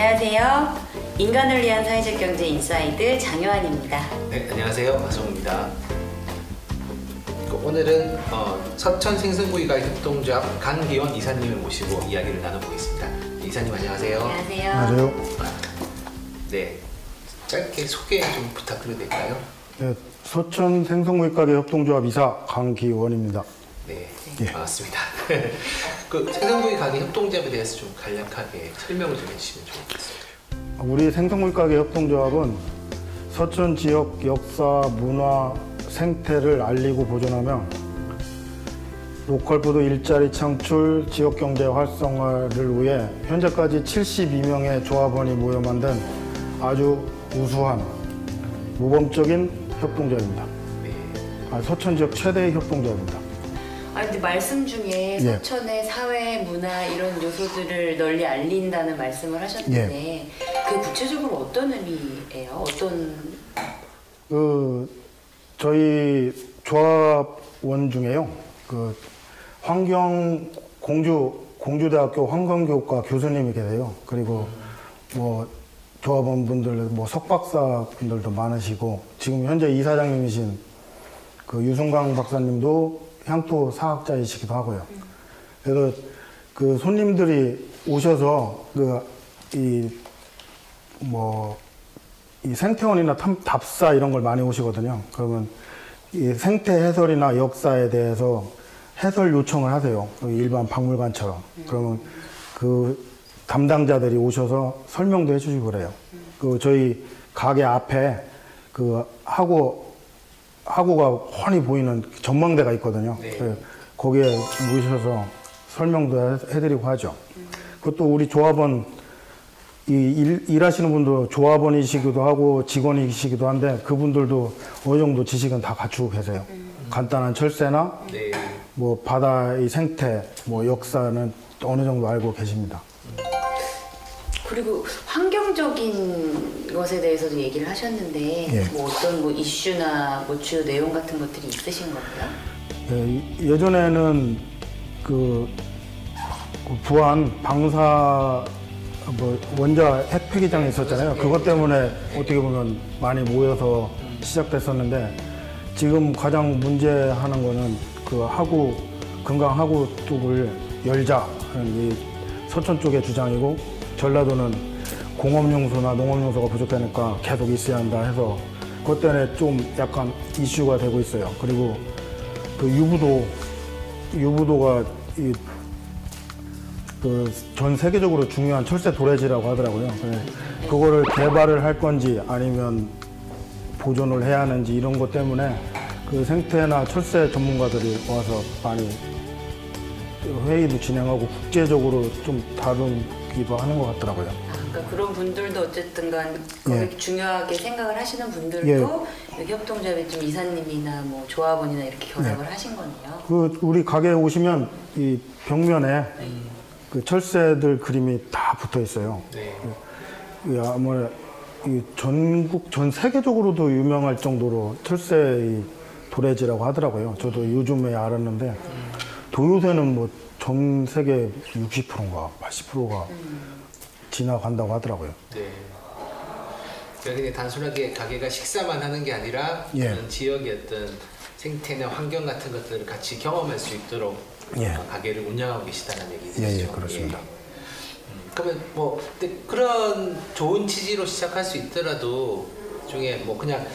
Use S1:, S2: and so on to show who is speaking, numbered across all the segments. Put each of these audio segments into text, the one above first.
S1: 안녕하세요. 인간을 위한 사회적 경제 인사이드 장효환입니다.
S2: 네, 안녕하세요. 마성우입니다. 그 오늘은 어, 서천 생선구이가게 협동조합 강기원 이사님을 모시고 이야기를 나눠보겠습니다. 이사님 안녕하세요.
S1: 안녕하세요.
S3: 안녕하세요.
S2: 네, 짧게 소개 좀 부탁드려도 될까요?
S3: 네, 서천 생선구이가게 협동조합 이사 강기원입니다.
S2: 네,
S3: 예.
S2: 반갑습니다. 그 생선구이 가게 협동조합에 대해서 좀 간략하게 설명을 좀 해주시면 좋겠습니다.
S3: 우리 생선구이 가게 협동조합은 서천 지역 역사, 문화, 생태를 알리고 보존하며 로컬푸드 일자리 창출, 지역 경제 활성화를 위해 현재까지 72명의 조합원이 모여 만든 아주 우수한 모범적인 협동조합입니다.
S2: 네,
S3: 아, 서천 지역 최대의 협동조합입니다.
S1: 아 근데 말씀 중에
S3: 예.
S1: 서천의 사회, 문화 이런 요소들을 널리 알린다는 말씀을 하셨는데 그 구체적으로 어떤 의미예요? 어떤
S3: 그 저희 조합원 중에요. 그 환경 공주 공주대학교 환경교육과 교수님이 계세요. 그리고 뭐 조합원 분들 뭐 석박사 분들도 많으시고 지금 현재 이사장님이신 그 유승강 박사님도 향토 사학자이시기도 하고요. 그래서 그 손님들이 오셔서 그 이 뭐 이 생태원이나 탐- 답사 이런 걸 많이 오시거든요. 그러면 이 생태 해설이나 역사에 대해서 해설 요청을 하세요. 그 일반 박물관처럼. 그러면 그 담당자들이 오셔서 설명도 해주시고 그래요. 그 저희 가게 앞에 그 하고 하고가 훤히 보이는 전망대가 있거든요.
S2: 네.
S3: 그 거기에 모셔서 설명도 해- 해드리고 하죠. 그것도 우리 조합원 이 일, 일하시는 분도 조합원이시기도 하고 직원이시기도 한데 그분들도 어느 정도 지식은 다 갖추고 계세요. 간단한 철새나
S2: 네,
S3: 뭐 바다의 생태, 뭐 역사는 어느 정도 알고 계십니다.
S1: 그리고 환경적인 것에 대해서도 얘기를 하셨는데
S3: 예.
S1: 뭐 어떤 뭐 이슈나 뭐 주요 내용 같은 것들이 있으신 건가요?
S3: 예, 예전에는 그, 그 부안 방사 뭐 원자 핵 폐기장 이 있었잖아요. 그것 때문에 어떻게 보면 많이 모여서 시작됐었는데 지금 가장 문제하는 거는 그 하구 금강 하구 쪽을 열자 하는 이 서천 쪽의 주장이고 전라도는 공업용소나 농업용소가 부족하니까 계속 있어야 한다 해서 그것 때문에 좀 약간 이슈가 되고 있어요. 그리고 그 유부도 유부도가 이 그 전 세계적으로 중요한 철새 도래지라고 하더라고요. 네. 그거를 개발을 할 건지 아니면 보존을 해야 하는지 이런 것 때문에 그 생태나 철새 전문가들이 와서 많이 회의도 진행하고 국제적으로 좀 다루 기도 하는 것 같더라고요.
S1: 아, 그러니까 그런 분들도 어쨌든간
S3: 예.
S1: 중요하게 생각을 하시는 분들도
S3: 예.
S1: 여기 협동조합에 좀 이사님이나 뭐 조합원이나 이렇게 결합을
S3: 네.
S1: 하신 거네요.
S3: 그 우리 가게에 오시면 이 벽면에 그 철새들 그림이 다 붙어 있어요.
S2: 네,
S3: 이 아마 이 전국 전 세계적으로도 유명할 정도로 철새의 도래지라고 하더라고요. 저도 요즘에 알았는데 도요새는 뭐 전 세계 60%인가 80%가 지나간다고 하더라고요.
S2: 네. 그러니까 그냥 단순하게 가게가 식사만 하는 게 아니라
S3: 예.
S2: 지역의 어떤 생태나 환경 같은 것들을 같이 경험할 수 있도록
S3: 예.
S2: 어, 가게를 운영하고 계시다는 얘기죠.
S3: 예, 예, 그렇습니다.
S2: 음, 그러면 뭐 그런 좋은 취지로 시작할 수 있더라도 중에 뭐 그냥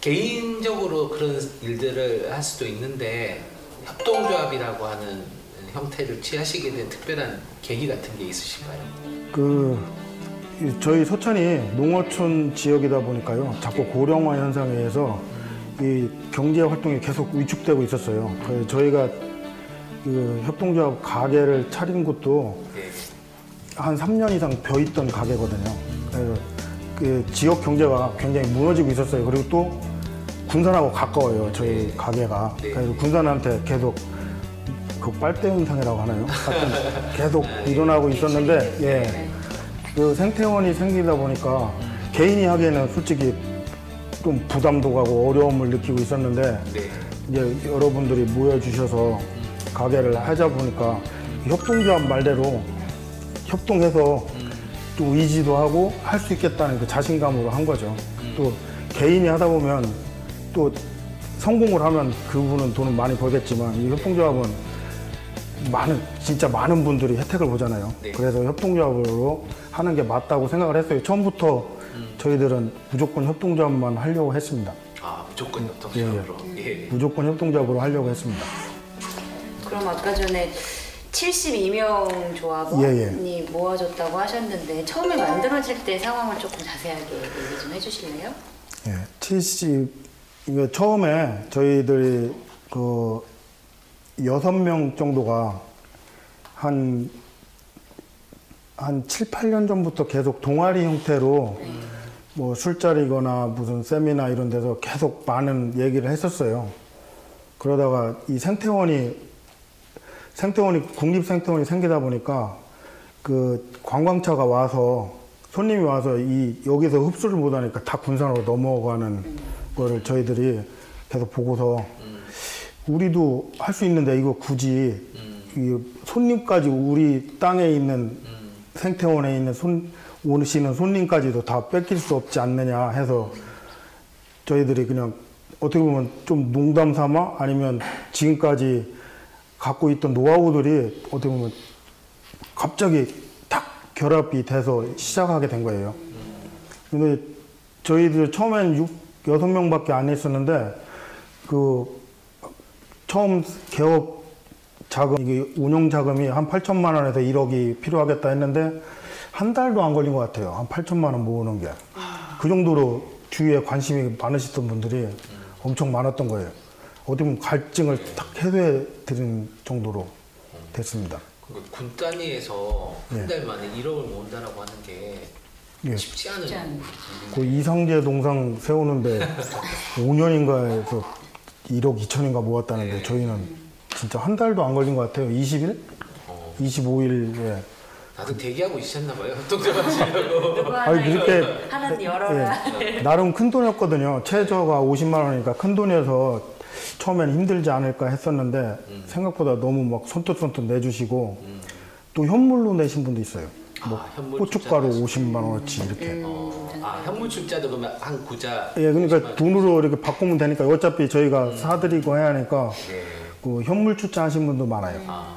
S2: 개인적으로 그런 일들을 할 수도 있는데 협동조합이라고 하는 형태를 취하시게 된 특별한 계기 같은 게 있으실까요?
S3: 그이 저희 서천이 농어촌 지역이다 보니까요. 자꾸 고령화 현상에 의해서 이 경제 활동이 계속 위축되고 있었어요. 그래서 저희가 그 협동조합 가게를 차린 것도
S2: 예.
S3: 한 3년 이상 벼 있던 가게거든요. 그래서 그 지역 경제가 굉장히 무너지고 있었어요. 그리고 또 군산하고 가까워요. 저희
S2: 네.
S3: 가게가.
S2: 네.
S3: 그래서 군산한테 계속 그 빨대 현상이라고 하나요? 하여튼 계속 일어나고 있었는데, 예. 그 생태원이 생기다 보니까 개인이 하기에는 솔직히 좀 부담도 가고 어려움을 느끼고 있었는데,
S2: 네.
S3: 이제 여러분들이 모여주셔서 가게를 하자 보니까 협동조합 말대로 협동해서 또 의지도 하고 할 수 있겠다는 그 자신감으로 한 거죠. 또 개인이 하다 보면 또 성공을 하면 그분은 돈을 많이 벌겠지만 이 협동조합은 많은 진짜 많은 분들이 혜택을 보잖아요.
S2: 네.
S3: 그래서 협동조합으로 하는 게 맞다고 생각을 했어요. 처음부터 저희들은 무조건 협동조합만 하려고 했습니다.
S2: 아 무조건 협동조합으로. 예.
S3: 무조건 협동조합으로 하려고 했습니다.
S1: 그럼 아까 전에 72명 조합원이
S3: 예,
S1: 모아졌다고 하셨는데 처음에 만들어질 때 상황을 조금 자세하게 얘기 좀 해주실래요?
S3: 예, 70 이거 처음에 저희들이 그 여섯 명 정도가 한 한 7, 8년 전부터 계속 동아리 형태로 뭐 술자리거나 무슨 세미나 이런 데서 계속 많은 얘기를 했었어요. 그러다가 이 생태원이 생태원이 국립생태원이 생기다 보니까 그 관광차가 와서 손님이 와서 이 여기서 흡수를 못하니까 다 군산으로 넘어가는 거를 저희들이 계속 보고서 우리도 할 수 있는데 이거 굳이 이 손님까지 우리 땅에 있는 생태원에 있는 손 오시는 손님까지도 다 뺏길 수 없지 않느냐 해서 저희들이 그냥 어떻게 보면 좀 농담 삼아 아니면 지금까지 갖고 있던 노하우들이 어떻게 보면 갑자기 딱 결합이 돼서 시작하게 된 거예요. 근데 저희들 처음엔 6, 6명밖에 안 했었는데 그 처음 개업 자금, 이게 운영 자금이 한 8천만 원에서 1억이 필요하겠다 했는데 한 달도 안 걸린 것 같아요. 한 8천만 원 모으는 게. 그 정도로 주위에 관심이 많으셨던 분들이 엄청 많았던 거예요. 어떻게 보면 갈증을 딱 해소해 드린 정도로 됐습니다.
S2: 그군 단위에서
S3: 예.
S2: 한달 만에 1억을 모은다라고 하는 게
S3: 예.
S2: 쉽지 않은
S1: 쉽지 않은
S3: 그 이상재 동상 세우는데 5년인가에서 1억 2천인가 모았다는데 저희는 진짜 한 달도 안 걸린 것 같아요. 20일?
S2: 어,
S3: 25일에.
S2: 다들 대기하고 있으셨나 봐요.
S1: 누구 하나
S3: 아니, 그렇게-
S1: 하나 열어라.
S3: 예, 나름 큰 돈이었거든요. 최저가 50만 원이니까 큰 돈이어서 처음엔 힘들지 않을까 했었는데 생각보다 너무 막 손톱손톱 내주시고 또 현물로 내신 분도 있어요. 뭐
S2: 아,
S3: 고춧가루
S2: 출자도
S3: 50만 원어치 이렇게.
S2: 어, 아 현물 출자도 그러면 한 구자.
S3: 예, 그러니까 돈으로 이렇게 바꾸면 되니까 어차피 저희가 사드리고 해야 하니까
S2: 네.
S3: 그 현물 출자 하신 분도 많아요.
S2: 아,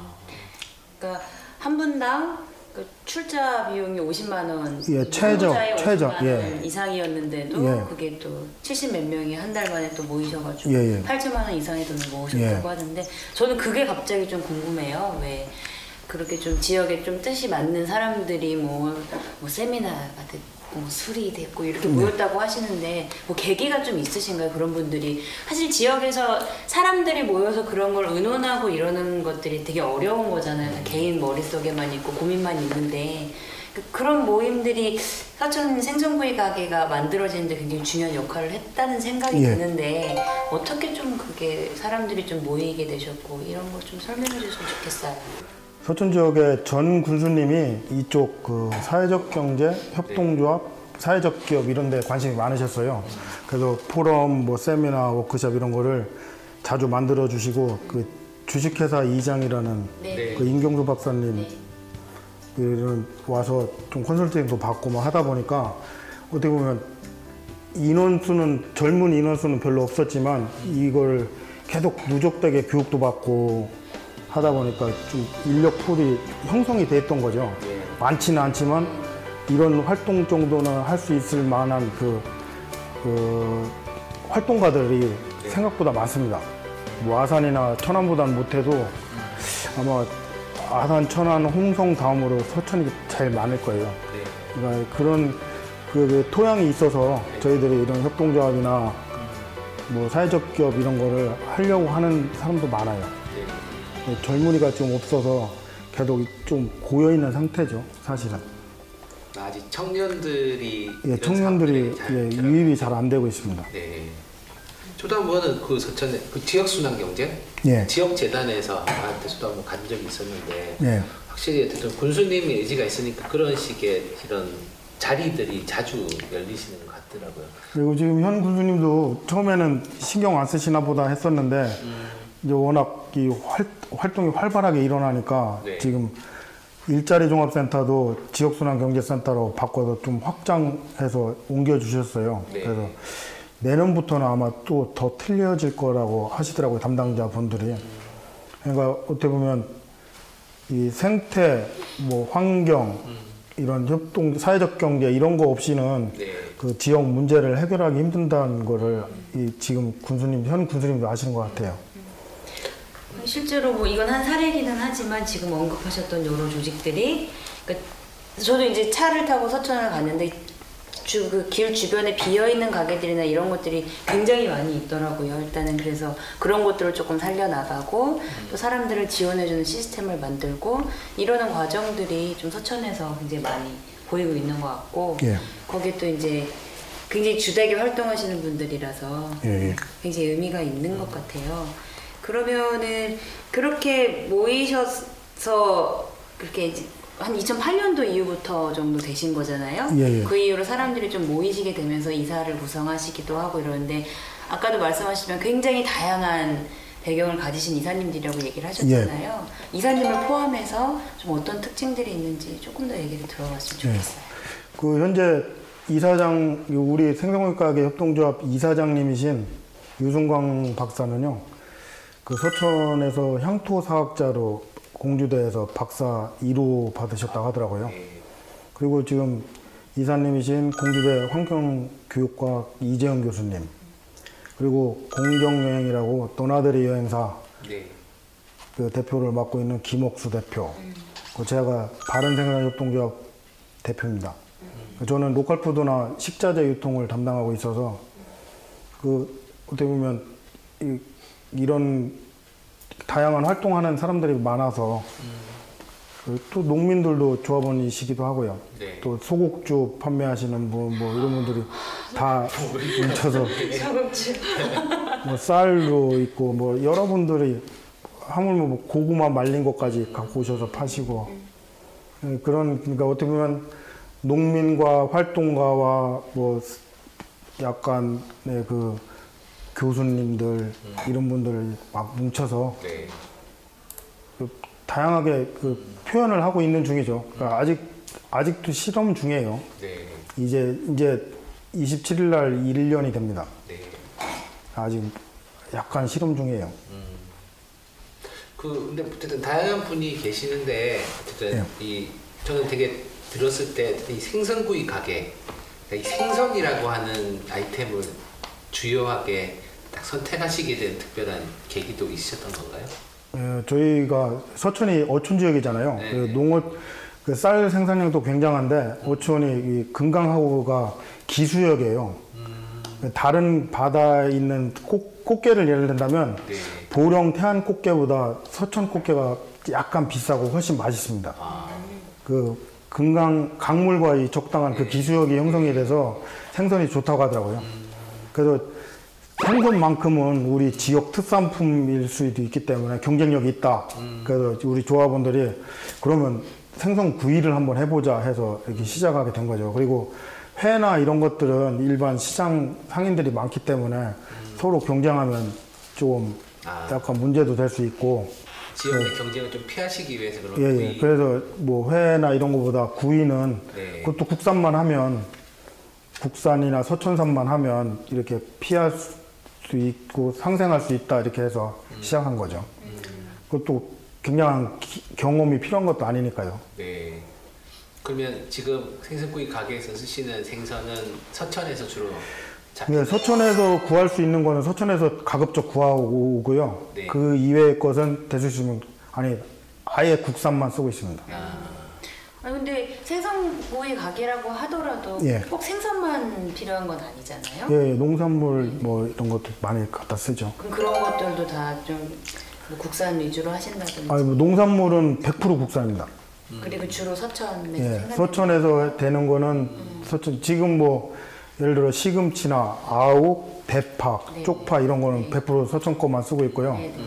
S1: 그러니까 한 분당 그 출자 비용이 50만 원,
S3: 예, 최저, 최저,
S1: 50만
S3: 예.
S1: 원 이상이었는데도
S3: 예.
S1: 그게 또 70 몇 명이 한 달 만에 또 모이셔가지고
S3: 예, 예.
S1: 8천만 원 이상의 돈을 모으셨다고
S3: 예.
S1: 하는데 저는 그게 갑자기 좀 궁금해요. 왜 그렇게 좀 지역에 좀 뜻이 맞는 사람들이 뭐, 뭐 세미나가 됐고 뭐 술이 됐고 이렇게 모였다고 하시는데 뭐 계기가 좀 있으신가요? 그런 분들이 사실 지역에서 사람들이 모여서 그런 걸 의논하고 이러는 것들이 되게 어려운 거잖아요. 다 개인 머릿속에만 있고 고민만 있는데 그- 그런 모임들이 사천 생선구이 가게가 만들어지는데 굉장히 중요한 역할을 했다는 생각이
S3: 예.
S1: 드는데 어떻게 좀 그게 사람들이 좀 모이게 되셨고 이런 걸좀 설명해 주셨으면 좋겠어요.
S3: 서천 지역의 전 군수님이 이쪽 그 사회적 경제 협동조합 사회적 기업 이런 데 관심이 많으셨어요. 그래서 포럼 뭐 세미나 워크숍 이런 거를 자주 만들어 주시고 그 주식회사 이장이라는
S1: 네.
S3: 그 임경수 박사님 이런 와서 좀 컨설팅도 받고 막 하다 보니까 어떻게 보면 인원수는 젊은 인원수는 별로 없었지만 이걸 계속 누적되게 교육도 받고 하다 보니까 좀 인력 풀이 형성이 됐던 거죠. 많지는 않지만 이런 활동 정도는 할 수 있을 만한 그, 그 활동가들이 생각보다 많습니다. 뭐 아산이나 천안보다는 못해도 아마 아산, 천안, 홍성 다음으로 서천이 제일 많을 거예요.
S2: 네.
S3: 그러니까 그런 그, 그 토양이 있어서 저희들이 이런 협동조합이나 뭐 사회적 기업 이런 거를 하려고 하는 사람도 많아요.
S2: 네.
S3: 젊은이가 좀 없어서 계속 좀 고여 있는 상태죠, 사실은.
S2: 아직 청년들이
S3: 예, 청년들이
S2: 잘
S3: 예, 유입이 잘 안 되고 있습니다.
S2: 네. 한번은 그 서천에 그 지역 순환 경제
S3: 예.
S2: 지역 재단에서 한테 저도 한번 간 적이 있었는데
S3: 예.
S2: 확실히 어쨌든 군수님의 의지가 있으니까 그런 식의 이런 자리들이 자주 열리시는 것 같더라고요.
S3: 그리고 지금 현 군수님도 처음에는 신경 안 쓰시나 보다 했었는데 이제 워낙 이 활, 활동이 활발하게 일어나니까
S2: 네.
S3: 지금 일자리 종합센터도 지역순환경제센터로 바꿔서 좀 확장해서 옮겨주셨어요.
S2: 네.
S3: 그래서 내년부터는 아마 또 더 틀려질 거라고 하시더라고요, 담당자 분들이. 그러니까 어떻게 보면 이 생태, 뭐 환경, 이런 협동, 사회적 경제 이런 거 없이는
S2: 네.
S3: 그 지역 문제를 해결하기 힘든다는 거를 이 지금 군수님, 현 군수님도 아시는 것 같아요.
S1: 실제로 뭐 이건 한 사례기는 하지만 지금 언급하셨던 여러 조직들이 그러니까 저도 이제 차를 타고 서천을 갔는데 주그길 주변에 비어 있는 가게들이나 이런 것들이 굉장히 많이 있더라고요. 일단은 그래서 그런 것들을 조금 살려 나가고 또 사람들을 지원해 주는 시스템을 만들고 이러는 과정들이 좀 서천에서 굉장히 많이 보이고 있는 것 같고
S3: 예.
S1: 거기에 또 이제 굉장히 주되게 활동하시는 분들이라서
S3: 예, 예.
S1: 굉장히 의미가 있는 것 같아요. 그러면은 그렇게 모이셔서 그렇게 이제 한 2008년도 이후부터 정도 되신 거잖아요.
S3: 예, 예.
S1: 그 이후로 사람들이 좀 모이시게 되면서 이사를 구성하시기도 하고 이러는데 아까도 말씀하시면 굉장히 다양한 배경을 가지신 이사님들이라고 얘기를 하셨잖아요.
S3: 예.
S1: 이사님을 포함해서 좀 어떤 특징들이 있는지 조금 더 얘기를 들어봤으면
S3: 예.
S1: 좋겠어요.
S3: 그 현재 이사장 우리 생성물가게 협동조합 이사장님이신 유승광 박사는요. 그 서천에서 향토 사학자로 공주대에서 박사 2로 받으셨다고 하더라고요.
S2: 네.
S3: 그리고 지금 이사님이신 공주대 환경교육과학 이재영 교수님 그리고 공정여행이라고 도나들이 여행사
S2: 네.
S3: 그 대표를 맡고 있는 김옥수 대표. 그 제가 바른생활협동조합 대표입니다. 저는 로컬푸드나 식자재 유통을 담당하고 있어서 그 어떻게 보면 이, 이런 다양한 활동하는 사람들이 많아서 그또 농민들도 조합원이시기도 하고요.
S2: 네.
S3: 또 소곡주 판매하시는 분 뭐 이런 분들이 다 뭉쳐서 뭐 쌀도 있고 뭐 여러분들이 하물며 뭐 고구마 말린 것까지 갖고 오셔서 파시고 예, 그런 그러니까 어떻게 보면 농민과 활동가와 뭐 약간 네, 그 교수님들 이런 분들 막 뭉쳐서
S2: 네.
S3: 그 다양하게 그 표현을 하고 있는 중이죠. 그러니까 아직 아직도 실험 중이에요.
S2: 네.
S3: 이제 이제 27일 날 1년이 됩니다.
S2: 네.
S3: 아직 약간 실험 중이에요.
S2: 그 근데 어쨌든 다양한 분이 계시는데 어쨌든 이 저는 되게 들었을 때 이 생선구이 가게 그러니까 이 생선이라고 하는 아이템을 주요하게 딱 선택하시게 된 특별한 계기도 있으셨던 건가요?
S3: 예, 저희가 서천이 어촌 지역이잖아요.
S2: 네.
S3: 그 농업 그 쌀 생산량도 굉장한데 어촌이 이 금강하구가 기수역이에요.
S2: 음.
S3: 다른 바다에 있는 꽃, 꽃게를 예를 든다면
S2: 네.
S3: 보령 태안 꽃게보다 서천 꽃게가 약간 비싸고 훨씬 맛있습니다.
S2: 아,
S3: 그 금강 강물과 이 적당한 그 기수역이 형성이 돼서 생선이 좋다고 하더라고요. 그래서 생선만큼은 우리 지역 특산품일 수도 있기 때문에 경쟁력이 있다. 그래서 우리 조합원들이 그러면 생선 구이를 한번 해보자 해서 이렇게 시작하게 된 거죠. 그리고 회나 이런 것들은 일반 시장 상인들이 많기 때문에 서로 경쟁하면 조금
S2: 아.
S3: 약간 문제도 될 수 있고
S2: 지역 내 경쟁을 좀 피하시기 위해서 그런
S3: 예,
S2: 구이
S3: 예. 그래서 뭐 회나 이런 거보다 구이는
S2: 네.
S3: 그것도 국산만 하면 국산이나 서천산만 하면 이렇게 피할 수 있고 상생할 수 있다 이렇게 해서
S2: 음.
S3: 시작한 거죠. 그것도 굉장한 기- 경험이 필요한 것도 아니니까요.
S2: 네. 그러면 지금 생선구이 가게에서 쓰시는 생선은 서천에서 주로 잡
S3: 네, 서천에서 구할 수 있는 거는 서천에서 가급적 구하고요.
S2: 네.
S3: 그 이외의 것은 대수시면 아니 아예 국산만 쓰고 있습니다.
S1: 아 니 근데 생선구이 가게라고 하더라도
S3: 예.
S1: 꼭 생선만 필요한 건 아니잖아요.
S3: 예, 농산물 뭐 이런 것도 많이 갖다 쓰죠.
S1: 그럼 그런 것들도 다좀 국산 위주로 하신다든지
S3: 아니 뭐 농산물은 100% 국산입니다.
S1: 그리고 주로 서천에서
S3: 예, 서천에서 되는 거는 서천 지금 뭐 예를 들어 시금치나 아욱, 대파,
S1: 네.
S3: 쪽파 이런 거는 100% 서천 거만 쓰고 있고요.
S1: 네, 네.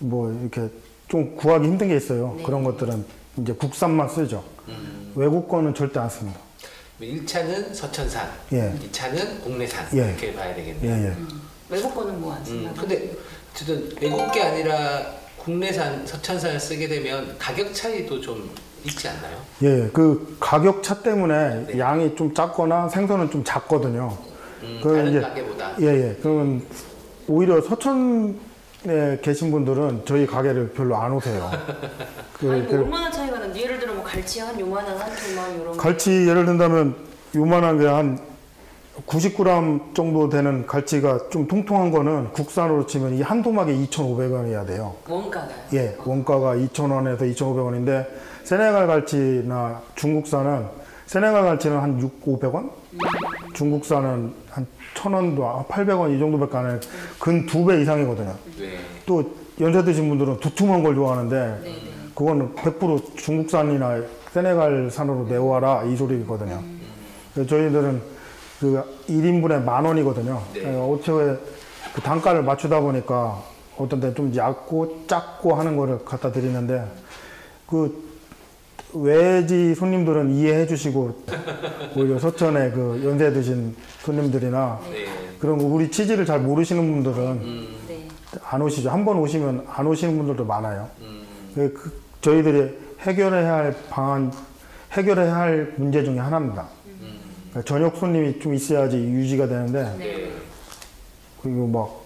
S3: 뭐 이렇게 좀 구하기 힘든 게 있어요.
S1: 네.
S3: 그런 것들은 이제 국산만 쓰죠. 외국 거는 절대 안 씁니다.
S2: 1차는 서천산,
S3: 예.
S2: 2차는 국내산
S3: 예.
S2: 이렇게 봐야
S3: 예,
S2: 되겠네요.
S3: 예.
S1: 외국 거는 뭐안
S2: 음,
S1: 쓴다고?
S2: 근데 어쨌든 외국 게 아니라 국내산 서천산을 쓰게 되면 가격 차이도 좀 있지 않나요?
S3: 예, 그 가격 차 때문에
S2: 네.
S3: 양이 좀 작거나 생선은 좀 작거든요.
S2: 음,
S3: 그
S2: 다른
S3: 이제-
S2: 가게보다.
S3: 예, 예. 그러면 오히려 서천 에 계신 분들은 저희 가게를 별로 안 오세요. 그,
S1: 아니 뭐
S3: 그
S1: 얼마나 차이가 나는데 예를 들어 뭐 갈치 한 요만한 한 토막 이런 거
S3: 갈치 예를 든다면 요만한 게 한 90g 정도 되는 갈치가 좀 통통한 거는 국산으로 치면 이 한 도막에 2,500원이야 돼요.
S1: 원가가요.
S3: 예, 원가가 2,000원에서 2,500원인데 세네갈 갈치나 중국산은 세네갈 갈치는 한 6, 500원? 중국산은 한 1,000원도 800원 이 정도밖에 안 해요. 근두 배 이상이거든요.
S2: 네.
S3: 또 연세 드신 분들은 두툼한 걸 좋아하는데
S1: 네 네.
S3: 그거는 100% 중국산이나 세네갈산으로 내와라 이 소리거든요. 그래서 저희들은 그 1인분에 만 원이거든요.
S2: 네.
S3: 어, 어떻게 그 단가를 맞추다 보니까 어떤 때좀 얇고 작고 하는 거를 갖다 드리는데 그 외지 손님들은 이해해 주시고 오히려 서천에 그 연세 드신 손님들이나
S2: 네.
S3: 그런 거 우리 치즈를 잘 모르시는 분들은
S2: 음,
S1: 네.
S3: 안 오시죠. 한 번 오시면 안 오시는 분들도 많아요.
S2: 음,
S3: 그, 그 저희들이 해결해야 할 방안, 해결해야 할 문제 중에 하나입니다. 그러니까 저녁 손님이 좀 있어야지 유지가 되는데
S2: 네.
S3: 그리고 막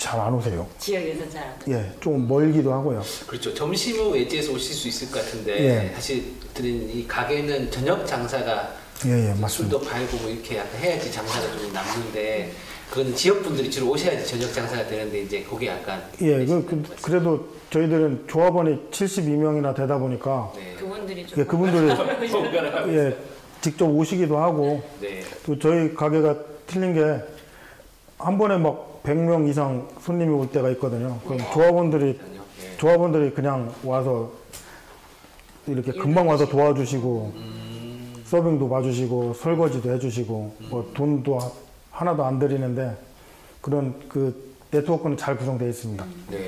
S3: 잘 안 오세요.
S1: 지역에서 잘 안.
S3: 예, 좀 멀기도 하고요.
S2: 그렇죠. 점심은 외지에서 오실 수 있을 것 같은데
S3: 예.
S2: 사실 드린 이 가게는 저녁 장사가
S3: 예, 예, 맞습니다.
S2: 술도 팔고 뭐 이렇게 약간 해야지 장사가 좀 남는데 그건 지역 분들이 주로 오셔야지 저녁 장사가 되는데 이제 그게 약간
S3: 예, 그, 그, 그래도 저희들은 조합원이 72명이나 되다 보니까
S2: 네.
S1: 그분들이 좀
S3: 예, 그분들이 예, 직접 오시기도 하고
S2: 네.
S3: 또 저희 가게가 틀린 게 한 번에 막 100명 이상 손님이 올 때가 있거든요. 그럼 조합원들이. 조합원들이 그냥 와서 이렇게 금방 와서 도와주시고
S2: 음,
S3: 서빙도 봐주시고 설거지도 해주시고 뭐 돈도 하- 하나도 안 드리는데 그런 그 네트워크는 잘 구성되어 있습니다.
S2: 네.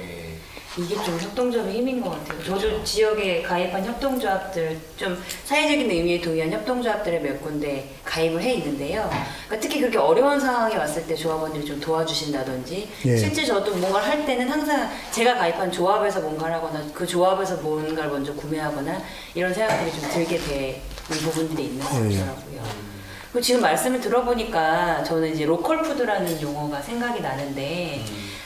S1: 이게 좀 협동조합의 힘인 것 같아요. 저도 지역에 가입한 협동조합들 좀 사회적인 의미에 도의한 협동조합들에 몇 군데 가입을 해 있는데요. 그러니까 특히 그렇게 어려운 상황이 왔을 때 조합원들이 좀 도와주신다든지
S3: 예.
S1: 실제 저도 뭔가를 할 때는 항상 제가 가입한 조합에서 뭔가를 하거나 그 조합에서 뭔가를 먼저 구매하거나 이런 생각들이 좀 들게 되는 부분들이 있는 것
S3: 예, 예.
S1: 같더라고요. 그리고 지금 말씀을 들어보니까 저는 이제 로컬 푸드라는 용어가 생각이 나는데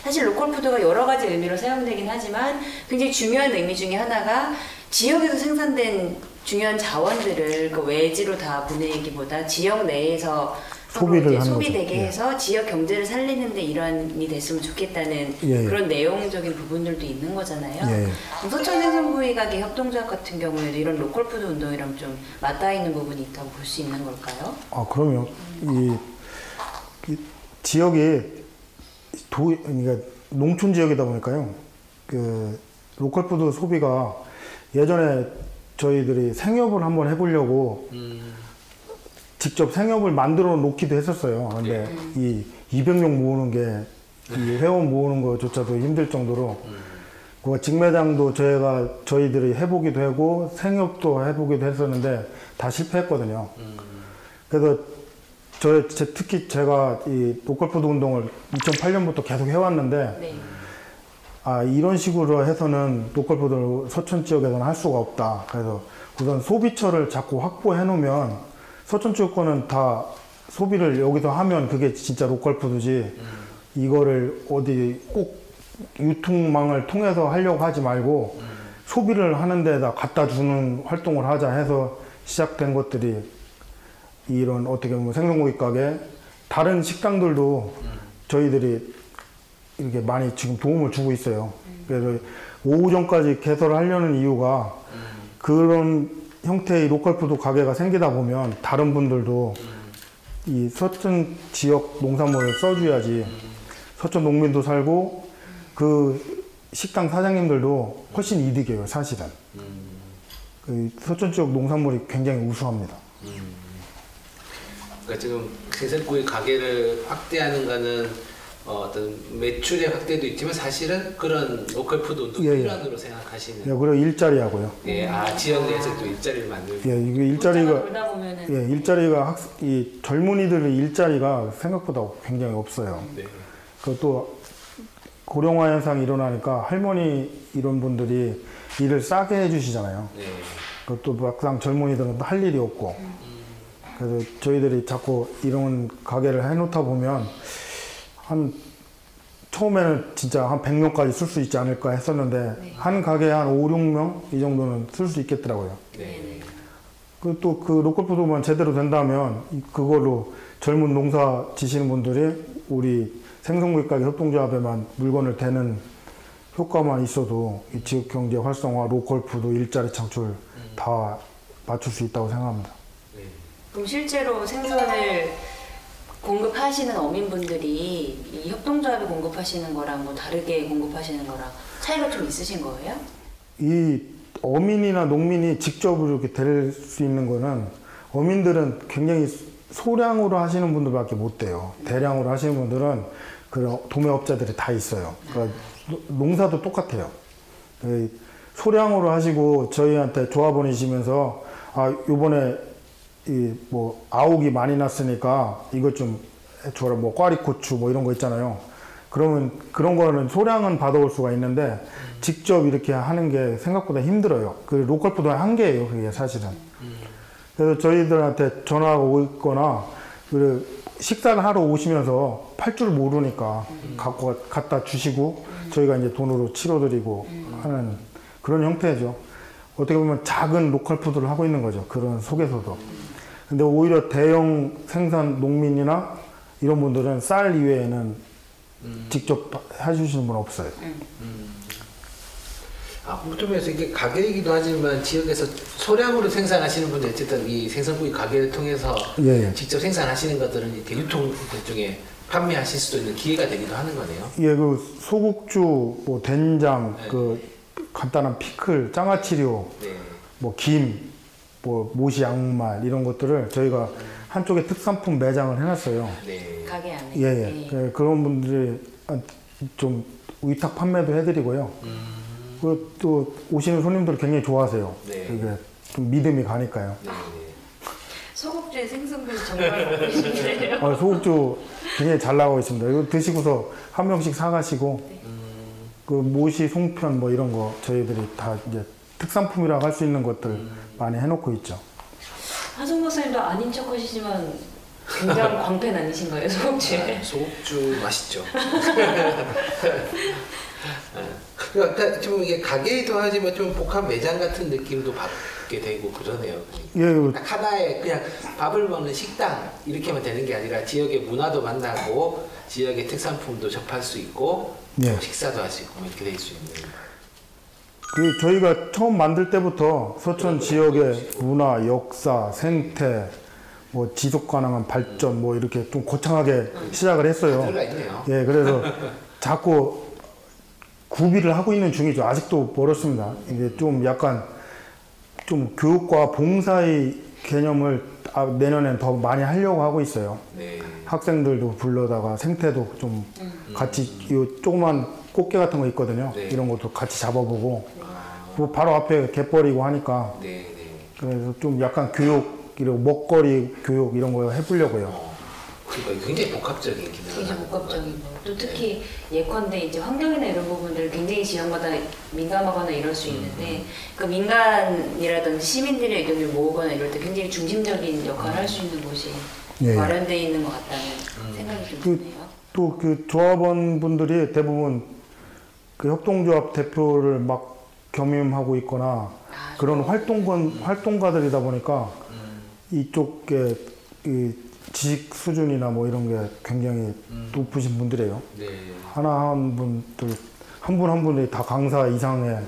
S1: 사실 로컬 푸드가 여러 가지 의미로 사용되긴 하지만 굉장히 중요한 의미 중에 하나가 지역에서 생산된 중요한 자원들을 그 외지로 다 보내기보다 지역 내에서
S3: 소비를
S1: 소비되게
S3: 거죠. 예.
S1: 해서 지역 경제를 살리는데 일환이 됐으면 좋겠다는
S3: 예, 예.
S1: 그런 내용적인 부분들도 있는 거잖아요.
S3: 예, 예.
S1: 서천 생선구이가게 협동조합 같은 경우에도 이런 로컬 푸드 운동이랑 좀 맞닿아 있는 부분이 있다고 볼 수 있는 걸까요?
S3: 아 그럼요. 이, 이 지역이 도 그러니까 농촌 지역이다 보니까요. 그 로컬 푸드 소비가 예전에 저희들이 생협을 한번 해보려고
S2: 음,
S3: 직접 생협을 만들어 놓기도 했었어요. 근데 이 200명 모으는 게 이 회원 모으는 거조차도 힘들 정도로 그 직매장도 저희가 저희들이 해보기도 하고 생협도 해보기도 했었는데 다 실패했거든요. 그래서 저 제- 특히 제가 이 로컬푸드 운동을 2008년부터 계속 해왔는데
S1: 네.
S3: 아 이런 식으로 해서는 로컬푸드를 서천 지역에서는 할 수가 없다. 그래서 우선 소비처를 자꾸 확보해 놓으면 서천 지역 거는 다 소비를 여기서 하면 그게 진짜 로컬푸드지. 이거를 어디 꼭 유통망을 통해서 하려고 하지 말고 소비를 하는 데다 갖다 주는 활동을 하자 해서 시작된 것들이 이런 어떻게 보면 생선구이 가게 다른 식당들도 저희들이 이렇게 많이 지금 도움을 주고 있어요. 그래서 오후 전까지 개설을 하려는 이유가 그런 형태의 로컬푸드 가게가 생기다 보면 다른 분들도 이 서천 지역 농산물을 써줘야지 서천 농민도 살고 그 식당 사장님들도 훨씬 이득이에요, 사실은. 그 서천 지역 농산물이 굉장히 우수합니다.
S2: 그러니까 지금 생선구이 가게를 확대하는 거는 어, 어떤 매출의 확대도 있지만 사실은 그런 로컬 푸드 운동
S3: 예, 예.
S2: 일환으로 생각하시는
S3: 예, 그리고 일자리하고요.
S2: 예, 아 지역 내에서 또 일자리를 만들고
S3: 예, 이게 일자리가 예, 일자리가 학, 이 젊은이들의 일자리가 생각보다 굉장히 없어요.
S2: 네.
S3: 그것도 고령화 현상이 일어나니까 할머니 이런 분들이 일을 싸게 해주시잖아요.
S2: 네.
S3: 그것도 막상 젊은이들은 할 일이 없고 그래서 저희들이 자꾸 이런 가게를 해놓다 보면 한 처음에는 진짜 한 100명까지 쓸 수 있지 않을까 했었는데 한 가게에 한 5, 6명 이 정도는 쓸 수 있겠더라고요.
S2: 네.
S3: 그또그 로컬푸드만 제대로 된다면 이- 그걸로 젊은 농사 지시는 분들이 우리 생선구이 가게 협동조합에만 물건을 대는 효과만 있어도 이 지역 경제 활성화, 로컬푸드 일자리 창출 다 맞출 수 있다고 생각합니다.
S2: 네.
S1: 그럼 실제로 생선을 공급하시는 어민분들이 이 협동조합이 공급하시는 거랑 뭐 다르게 공급하시는 거랑 차이가 좀 있으신 거예요?
S3: 이 어민이나 농민이 직접 이렇게 될 수 있는 거는 어민들은 굉장히 소량으로 하시는 분들밖에 못 돼요. 대량으로 하시는 분들은 그 도매업자들이 다 있어요. 그러니까 노- 농사도 똑같아요. 그 소량으로 하시고 저희한테 조합원이시면서 아 요번에 이 뭐 아욱이 많이 났으니까 이것 좀 해줘라 뭐 꽈리 고추 뭐 이런 거 있잖아요. 그러면 그런 거는 소량은 받아올 수가 있는데 직접 이렇게 하는 게 생각보다 힘들어요. 그 로컬 푸드 한계예요, 그게 사실은. 그래서 저희들한테 전화가 오거나 그 식사를 하러 오시면서 팔 줄 모르니까 갖고 가- 갖다 주시고 저희가 이제 돈으로 치러드리고 하는 그런 형태죠. 어떻게 보면 작은 로컬 푸드를 하고 있는 거죠. 그런 속에서도. 근데 오히려 대형 생산 농민이나 이런 분들은 쌀 이외에는 직접 해주시는 분 없어요.
S2: 아, 공점에서 이게 가게이기도 하지만 지역에서 소량으로 생산하시는 분들 어쨌든 이 생선구이 가게를 통해서
S3: 예, 예.
S2: 직접 생산하시는 것들은 이렇게 유통 중에 판매하실 수도 있는 기회가 되기도 하는 거네요.
S3: 예, 그 소국주, 뭐 된장, 그 간단한 피클, 장아찌료,
S2: 네.
S3: 뭐 김, 뭐 모시 양말 이런 것들을 저희가 한쪽에 특산품 매장을 해놨어요.
S2: 네.
S1: 가게 안에.
S3: 예, 예. 그- 그런 분들이 좀 위탁 판매도 해드리고요. 그리고 또 오시는 손님들 굉장히 좋아하세요.
S2: 네.
S3: 이게 좀 믿음이 가니까요.
S2: 네.
S1: 소국주의 생선구이 정말 먹고 싶네요.
S3: 아, 소국주 굉장히 잘 나가고 있습니다. 이거 드시고서 한 명씩 사가시고 그 모시 송편 뭐 이런 거 저희들이 다 이제 특산품이라고 할 수 있는 것들 많이 해놓고 있죠.
S1: 하성 박사님도 아닌 척 하시지만 굉장히 광팬 아니신 거예요, 소국주에?
S2: 아, 소국주 맛있죠. 그러니까 좀 이게 가게이기도 하지만 좀 복합 매장 같은 느낌도 받게 되고 그러네요.
S3: 예,
S2: 딱 하나의 그냥 밥을 먹는 식당 이렇게만 되는 게 아니라 지역의 문화도 만나고 지역의 특산품도 접할 수 있고
S3: 예.
S2: 또 식사도 하시고 뭐 이렇게 될 수 있는.
S3: 그 저희가 처음 만들 때부터 서천 지역의 문화, 역사, 생태, 뭐 지속 가능한 발전 뭐 이렇게 좀 거창하게 시작을 했어요. 예, 그래서 자꾸 구비를 하고 있는 중이죠. 아직도 멀었습니다. 이게 좀 약간 좀 교육과 봉사의 개념을 아, 내년엔 더 많이 하려고 하고 있어요.
S2: 네.
S3: 학생들도 불러다가 생태도 좀 같이 요 조그만 꽃게 같은 거 있거든요.
S2: 네.
S3: 이런 것도 같이 잡아보고 뭐 바로 앞에 갯벌이고 하니까
S2: 네, 네.
S3: 그래서 좀 약간 교육 이런 먹거리 교육 이런 거 해보려고요.
S2: 어, 그러니까 굉장히 복합적인 기능을
S1: 굉장히 복합적인 거. 또 특히 예컨대 이제 환경이나 이런 부분들 굉장히 지역마다 민감하거나 이럴 수 있는데 그 민간이라든지 시민들의 의견을 모으거나 이럴 때 굉장히 중심적인 역할을 할수 있는 곳이
S3: 예.
S1: 마련되어 있는 것 같다는 생각이 좀
S3: 그-
S1: 드네요.
S3: 또그 조합원 분들이 대부분 그 협동조합 대표를 막 겸임하고 있거나
S1: 아,
S3: 그런 활동건 활동가들이다 보니까 이쪽에 이 지식 수준이나 뭐 이런 게 굉장히 높으신 분들이에요.
S2: 네.
S3: 하나 한 분들 한 분 한 분이 다 강사 이상의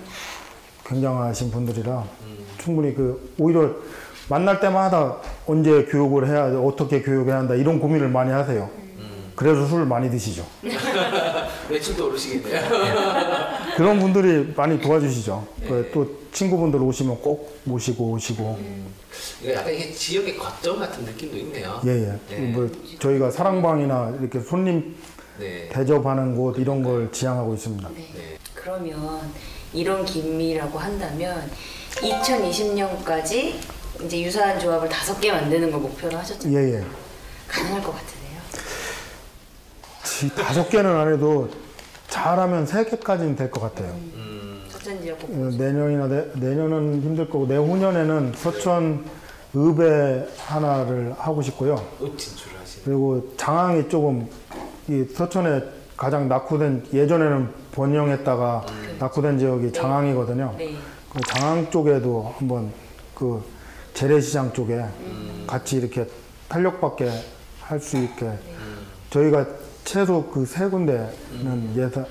S3: 굉장하신 분들이라 충분히 그 오히려 만날 때마다 언제 교육을 해야 돼, 어떻게 교육해야 한다 이런 고민을 많이 하세요. 그래서 술을 많이 드시죠.
S2: 매출도 오르시겠네요.
S3: 그런 분들이 많이 도와주시죠. 그또 친구분들 오시면 꼭 모시고 오시고
S2: 이거 약간 이게 지역의 거점 같은 느낌도 있네요.
S3: 예예.
S2: 네.
S3: 뭐 저희가 사랑방이나 이렇게 손님
S2: 네.
S3: 대접하는 곳 이런 걸 지향하고 있습니다.
S1: 네.
S2: 네.
S1: 그러면 이런 김이라고 한다면 2020년까지 이제 유사한 조합을 다섯 개 만드는 걸 목표로 하셨잖아요.
S3: 예예.
S1: 가능할 것 같으
S3: 지- 다섯 개는 안 해도 잘하면 세 개까지는 될 것 같아요.
S2: 음,
S1: 서천 지역
S3: 어. 내년이나 내, 내년은 힘들 거고 내후년에는 서천 읍에 하나를 하고 싶고요.
S2: 읍 진출을 하시는.
S3: 그리고 장항이 조금 이 서천에 가장 낙후된 예전에는 번영했다가 낙후된 지역이 장항이거든요.
S1: 네.
S3: 그 장항 쪽에도 한번 그 재래시장 쪽에 같이 이렇게 탄력받게 할 수 있게 저희가 최소 그 세 군데는 예산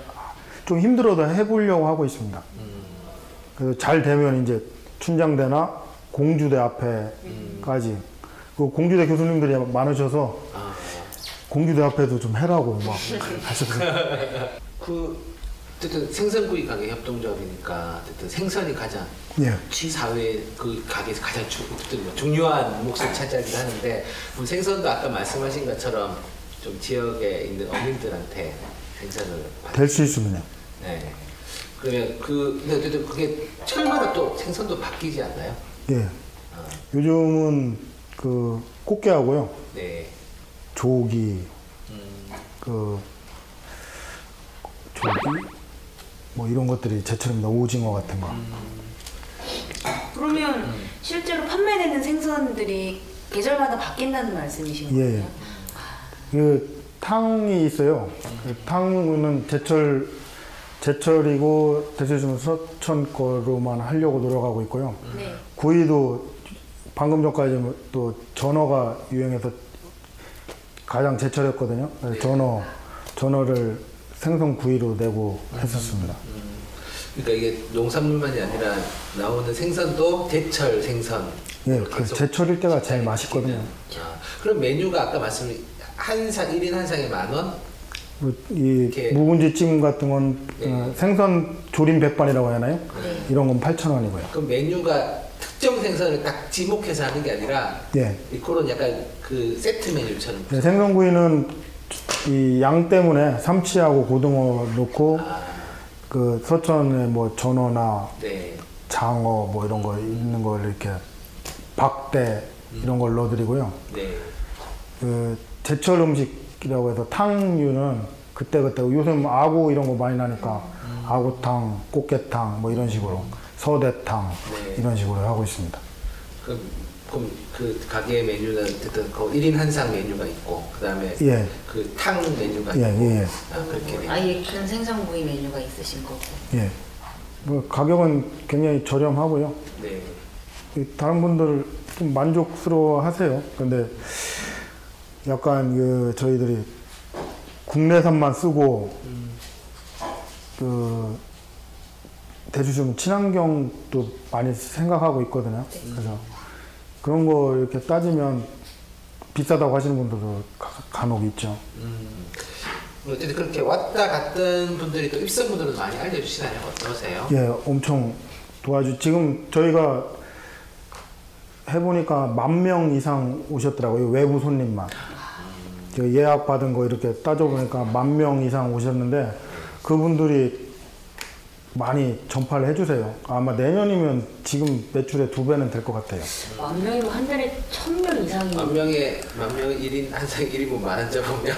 S3: 좀 힘들어도 해보려고 하고 있습니다. 그래서 잘 되면 이제 춘장대나 공주대 앞에까지. 그 공주대 교수님들이 많으셔서
S2: 아,
S3: 공주대 앞에도 좀 해라고 막 하셔서
S2: 그 어쨌든 생선구이 가게 협동조합이니까 어쨌든 생선이 가장
S3: 예.
S2: 사회 그 가게에서 가장 주, 어쨌든 뭐 중요한 몫을 차지하긴 하는데 뭐 생선도 아까 말씀하신 것처럼 좀 지역에 있는 어민들한테 생선을 받-
S3: 될수 있으면요.
S2: 네. 그러면 그 근데 어쨌든 그게 철마다 또 생선도 바뀌지 않나요?
S3: 예.
S2: 아,
S3: 요즘은 그 꽃게하고요,
S2: 네.
S3: 조기,
S2: 음,
S3: 그 조기 뭐 이런 것들이 제철입니다. 오징어 같은 거.
S1: 그러면 실제로 판매되는 생선들이 계절마다 바뀐다는 말씀이신
S3: 예,
S1: 거예요?
S3: 예. 그 탕이 있어요. 그 탕은 제철 제철이고 대체적으로 서천 거로만 하려고 노력하고 있고요.
S1: 네.
S3: 구이도 방금 전까지 또 전어가 유행해서 가장 제철했거든요. 그래서 전어 전어를 생선 구이로 내고 했었습니다.
S2: 그러니까 이게 농산물만이 아니라 나오는 생선도 제철 생선.
S3: 예, 그 제철일 때가 제일 맛있거든요.
S2: 아, 그럼 메뉴가 아까 말씀드린 한상 1인 한 상에 만 원?
S3: 뭐이
S2: 이렇게-
S3: 묵은지 찜 같은 건
S2: 네.
S3: 어, 생선 조림 백반이라고 하나요?
S1: 네.
S3: 이런 건 8,000원이고요.
S2: 그럼 메뉴가 특정 생선을 딱 지목해서 하는 게 아니라
S3: 예.
S2: 이 그런 약간 그 세트 메뉴처럼
S3: 네, 생선구이는 이 양 때문에 삼치하고 고등어 넣고
S2: 아,
S3: 그 서천에 뭐 전어나
S2: 네.
S3: 장어 뭐 이런 거 있는 걸 이렇게 박대 이런 걸 넣어드리고요.
S2: 네.
S3: 그 제철 음식이라고 해서 탕류는 그때 그때 요즘 아구 이런 거 많이 나니까 아구탕, 꽃게탕 뭐 이런 식으로 서대탕
S2: 네.
S3: 이런 식으로 하고 있습니다.
S2: 그럼, 그럼 그 가게 메뉴는 어쨌든 그 1인 한상 메뉴가 있고 그다음에
S3: 예.
S2: 그 탕 메뉴가
S3: 예,
S2: 있고
S3: 예, 예.
S2: 아, 그렇게 돼.
S1: 아예 큰 생선구이 메뉴가 있으신 거고.
S3: 예. 뭐 가격은 굉장히 저렴하고요.
S2: 네.
S3: 이 다른 분들 좀 만족스러워 하세요. 근데 약간 그 저희들이 국내산만 쓰고 그 대주주는 친환경도 많이 생각하고 있거든요. 그래서 그런 거 이렇게 따지면 비싸다고 하시는 분들도 가- 간혹 있죠.
S2: 음. 어쨌든 그렇게 왔다 갔던 분들이 또 입선분들은 많이 알려주시나요? 어떠세요?
S3: 예, 엄청 도와주. 지금 저희가 해보니까 만 명 이상 오셨더라고요. 외부 손님만. 예약 받은 거 이렇게 따져보니까 만 명 이상 오셨는데 그분들이 많이 전파를 해주세요. 아마 내년이면 지금 매출의 두 배는 될 것 같아요.
S1: 만 명이면 한 달에 천 명 이상이
S2: 만 명에 만명 1인 한상 1인분 만원 잡으면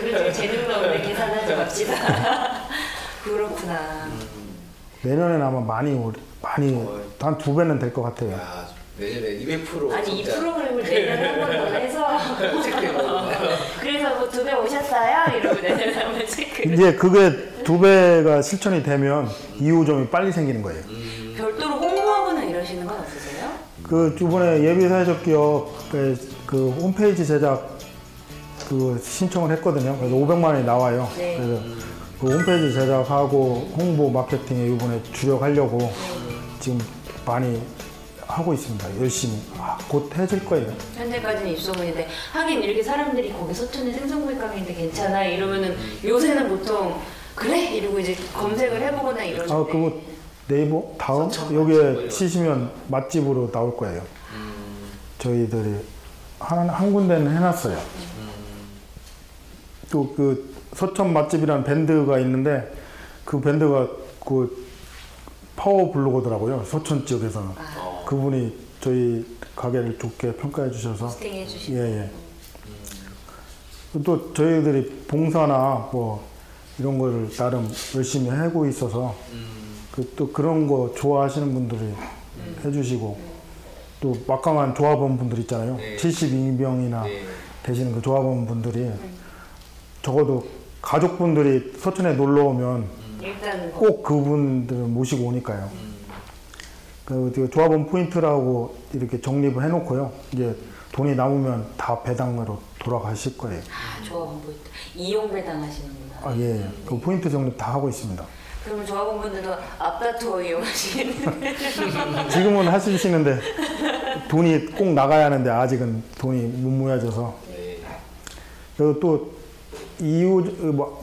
S1: 그래도 재능 나오네 계산하지 맙시다. 그렇구나.
S3: 내년에는 아마 많이 올- 많이 한두 배는 될 것 같아요.
S2: 야, 내년에 200%
S1: 아니 이 프로그램을 내년에 한번더 해서. 그래서 뭐 두 배 오셨어요? 이러고 내년에 한번 체크.
S3: 이제 그게 두 배가 실천이 되면 2호점이 빨리 생기는 거예요.
S1: 별도로 홍보하거나 이러시는 건 없으세요?
S3: 그 이번에 예비 사회적 기업에 그 홈페이지 제작 그 신청을 했거든요. 그래서 500만 원이 나와요.
S1: 네.
S3: 그래서 그 홈페이지 제작하고 홍보 마케팅에 이번에 주력하려고 지금 많이 하고 있습니다. 열심히. 아, 곧 해질 거예요.
S1: 현재까지는 입소문인데 하긴 이렇게 사람들이 거기 서천에 생선구이 가게인데 괜찮아 이러면은 요새는 보통 그래 이러고 이제 검색을 해보거나 이러는데
S3: 아, 그거 네이버 다음 여기에 치시면 맛집으로 나올 거예요.
S2: 음,
S3: 저희들이 한, 한 군데는 해놨어요. 또그 서천 맛집이라는 밴드가 있는데 그 밴드가 그 파워 블로거더라고요. 서천 지역에서는.
S2: 어,
S3: 그분이 저희 가게를 좋게 평가해 주셔서
S1: 해주시고
S3: 예, 예. 또 저희들이 봉사나 뭐 이런 거를 나름 열심히 하고 있어서 그 또 그런 거 좋아하시는 분들이 해주시고 또 막강한 조합원 분들 있잖아요.
S2: 네.
S3: 72명이나
S2: 네.
S3: 되시는 그 조합원 분들이 적어도 가족분들이 서천에 놀러 오면
S1: 일단
S3: 꼭 그분들을 모시고 오니까요. 그 조합원 포인트라고 이렇게 정립을 해놓고요. 이제 돈이 남으면 다 배당으로 돌아가실 거예요.
S1: 아, 조합원 포인트 이용 배당하시는구나.
S3: 아 예, 그 포인트 정립 다 하고 있습니다.
S1: 그러면 조합원분들도 앞다 투어 이용하시는
S3: 지금은 하시는데 돈이 꼭 나가야 하는데 아직은 돈이 못 모여져서
S2: 네.
S3: 그리고 또 2호 뭐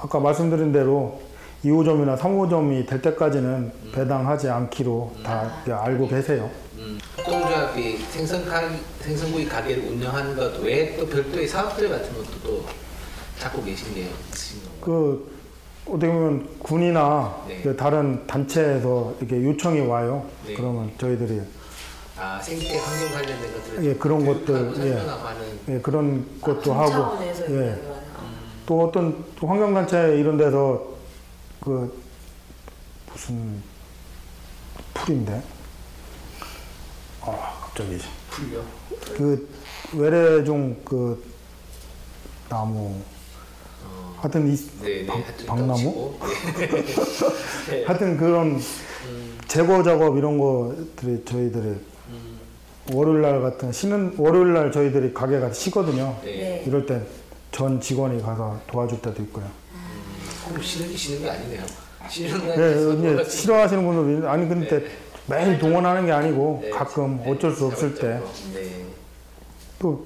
S3: 아까 말씀드린 대로 2호점이나 3호점이 될 때까지는 배당하지 않기로 다 이제 알고 계세요.
S2: 음, 협동조합이 생선 가, 생선구이 가게를 운영하는 것 외에 또 별도의 사업들 같은 것도 또 찾고 계신 게 있으신 건가요?
S3: 그 어떻게 보면 군이나
S2: 네.
S3: 그 다른 단체에서 이렇게 요청이 와요.
S2: 네.
S3: 그러면 저희들이
S2: 아 생태 환경 관련된 것들
S3: 예, 그런 것들, 예. 예, 그런 것도
S1: 아,
S3: 하고 예.
S1: 와요.
S3: 또 어떤 환경단체 이런 데서 그 무슨 풀인데 아 갑자기
S2: 풀려.
S3: 그 외래종 그 나무
S2: 어,
S3: 하여튼 이
S2: 네, 네.
S3: 박-
S2: 하여튼
S3: 박나무
S2: 덮치고. 네.
S3: 하여튼 그런
S2: 음,
S3: 제거 작업 이런 것들이 저희들이
S2: 음,
S3: 월요일 날 같은 쉬는 월요일 날 저희들이 가게 가서 쉬거든요.
S2: 네.
S1: 네.
S3: 이럴 때 전 직원이 가서 도와줄 때도 있고요.
S2: 그럼 쉬는 게 아니네요. 쉬는
S3: 네, 싫어하시는 분들 아니 근데
S2: 네.
S3: 매일 동원하는 게 아니고
S2: 네,
S3: 가끔
S2: 네,
S3: 어쩔 수 없을 때또
S2: 네.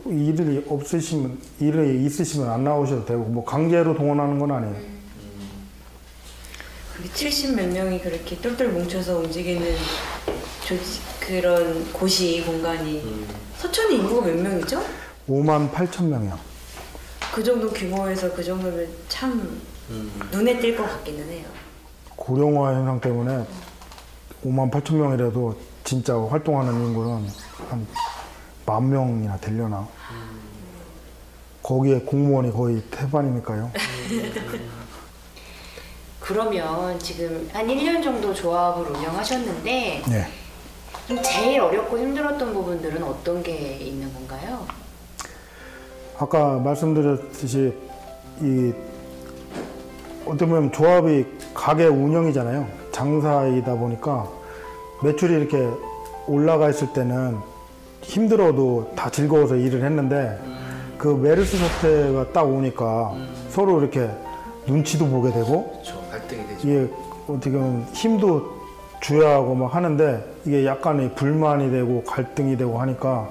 S3: 일이 없으시면 일이 있으시면 안 나오셔도 되고 뭐 강제로 동원하는 건 아니에요.
S1: 그게 70몇 명이 그렇게 똘똘 뭉쳐서 움직이는 조직 그런 곳이 공간이
S2: 음,
S1: 서천이 인구가 몇 명이죠?
S3: 5만 8천 명이요.
S1: 그 정도 규모에서 그 정도면 참
S2: 음.
S1: 눈에 띌 것 같기는 해요.
S3: 고령화 현상 때문에 5만 8천 명이라도 진짜 활동하는 인구는 한 만 명이나 되려나. 거기에 공무원이 거의 태반이니까요.
S1: 그러면 지금 한 1년 정도 조합을 운영하셨는데
S3: 네.
S1: 좀 제일 어렵고 힘들었던 부분들은 어떤 게 있는 건가요?
S3: 아까 말씀드렸듯이 이 어떻게 보면 조합이 가게 운영이잖아요. 장사이다 보니까 매출이 이렇게 올라가 있을 때는 힘들어도 다 즐거워서 일을 했는데 그 메르스 사태가 딱 오니까 서로 이렇게 눈치도 보게 되고
S2: 그렇죠. 갈등이 되죠.
S3: 이게 어떻게 보면 힘도 줘야 하고 막 하는데 이게 약간의 불만이 되고 갈등이 되고 하니까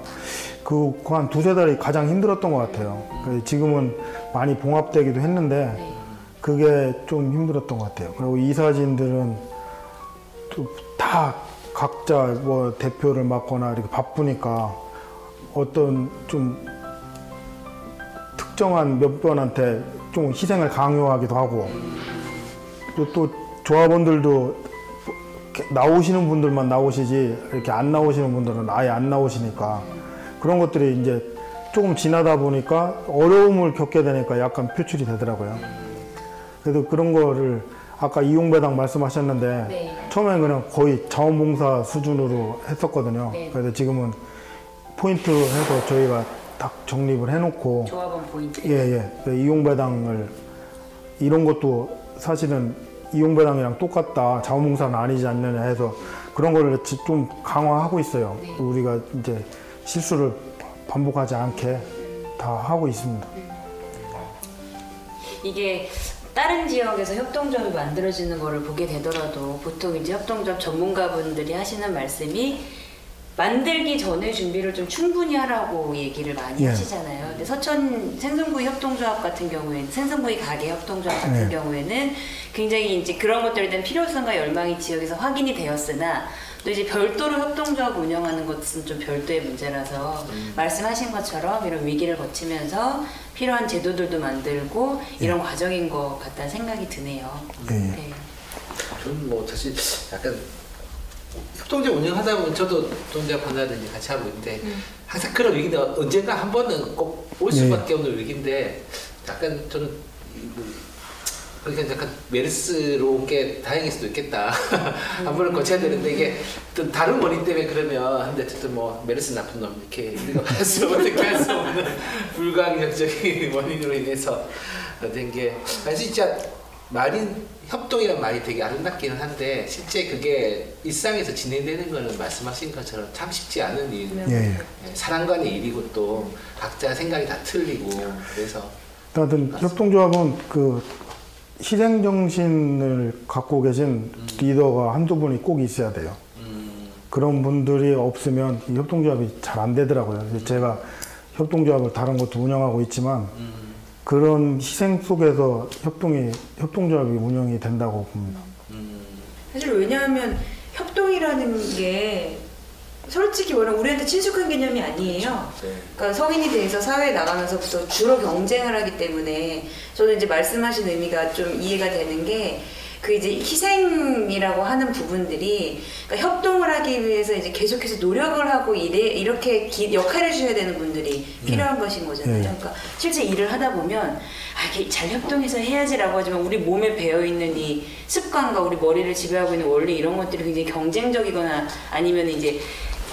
S3: 그 한 두세 달이 가장 힘들었던 것 같아요. 그래서 지금은 많이 봉합되기도 했는데
S1: 네.
S3: 그게 좀 힘들었던 것 같아요. 그리고 이사진들은 또다 각자 뭐 대표를 맡거나 이렇게 바쁘니까 어떤 좀 특정한 몇 분한테 좀 희생을 강요하기도 하고 또, 또 조합원들도 나오시는 분들만 나오시지 이렇게 안 나오시는 분들은 아예 안 나오시니까 그런 것들이 이제 조금 지나다 보니까 어려움을 겪게 되니까 약간 표출이 되더라고요. 그래도 그런 거를 아까 이용배당 말씀하셨는데
S1: 네.
S3: 처음에는 그냥 거의 자원봉사 수준으로 했었거든요.
S1: 네.
S3: 그래서 지금은 포인트 해서 저희가 딱 정립을 해놓고
S1: 조합원 포인트.
S3: 예, 예. 그 이용배당을 이런 것도 사실은 이용배당이랑 똑같다. 자원봉사는 아니지 않느냐 해서 그런 거를 지- 좀 강화하고 있어요.
S1: 네.
S3: 우리가 이제 실수를 반복하지 않게 다 하고 있습니다.
S1: 이게 다른 지역에서 협동조합이 만들어지는 거를 보게 되더라도 보통 이제 협동조합 전문가분들이 하시는 말씀이 만들기 전에 준비를 좀 충분히 하라고 얘기를 많이
S3: 예.
S1: 하시잖아요. 근데 서천 생선구이 협동조합 같은 경우에는 생선구이 가게 협동조합 같은
S3: 네.
S1: 경우에는 굉장히 이제 그런 것들에 대한 필요성과 열망이 지역에서 확인이 되었으나 또 이제 별도로 협동조합 운영하는 것은 좀 별도의 문제라서 말씀하신 것처럼 이런 위기를 거치면서 필요한 제도들도 만들고 이런 과정인 것 같다는 생각이 드네요.
S3: 예, 예.
S1: 네.
S2: 저는 뭐 사실 약간 협동조 운영하다 보면 저도 동작 판다든지 같이 하고 있는데 항상 그런 위기인데 언젠가 한 번은 꼭올
S3: 네.
S2: 수밖에 없는 위기인데 약간 저는 그러니까 약간 메르스로 온게 다행일 수도 있겠다. 한 번을 거쳐야 되는데 이게 어떤 다른 원인 때문에 그러면 근데 어쨌든 뭐 메르스 나쁜 놈 이렇게 할수 어떻게 할 수 없는 불가항력적인 원인으로 인해서 된게 사실 진짜 말이 협동이란 말이 되게 아름답기는 한데 실제 그게 일상에서 진행되는 거는 말씀하신 것처럼 참 쉽지 않은 일.
S1: 네.
S3: 예, 예.
S2: 예, 사람간의 일이고 또 각자 생각이 다 틀리고 그래서
S3: 하여튼 협동조합은 그 희생 정신을 갖고 계신 리더가 한두 분이 꼭 있어야 돼요.
S2: 음,
S3: 그런 분들이 없으면 이 협동조합이 잘 안 되더라고요. 제가 협동조합을 다른 것도 운영하고 있지만
S2: 음,
S3: 그런 희생 속에서 협동이 협동조합이 운영이 된다고 봅니다.
S2: 음,
S4: 사실 왜냐하면 협동이라는 게 솔직히 말하면 우리한테 친숙한 개념이 아니에요.
S2: 네.
S4: 그러니까 성인이 돼서 사회에 나가면서부터 주로 경쟁을 하기 때문에 저는 이제 말씀하신 의미가 좀 이해가 되는 게 그 이제 희생이라고 하는 부분들이 그러니까 협동을 하기 위해서 이제 계속해서 노력을 하고 이래 이렇게 기- 역할을 해줘야 되는 분들이 필요한 것인 거잖아요.
S3: 네.
S4: 그러니까
S1: 실제 일을 하다 보면 아, 이게 잘 협동해서 해야지라고 하지만 우리 몸에 배어 있는 이 습관과 우리 머리를 지배하고 있는 원리 이런 것들이 굉장히 경쟁적이거나 아니면 이제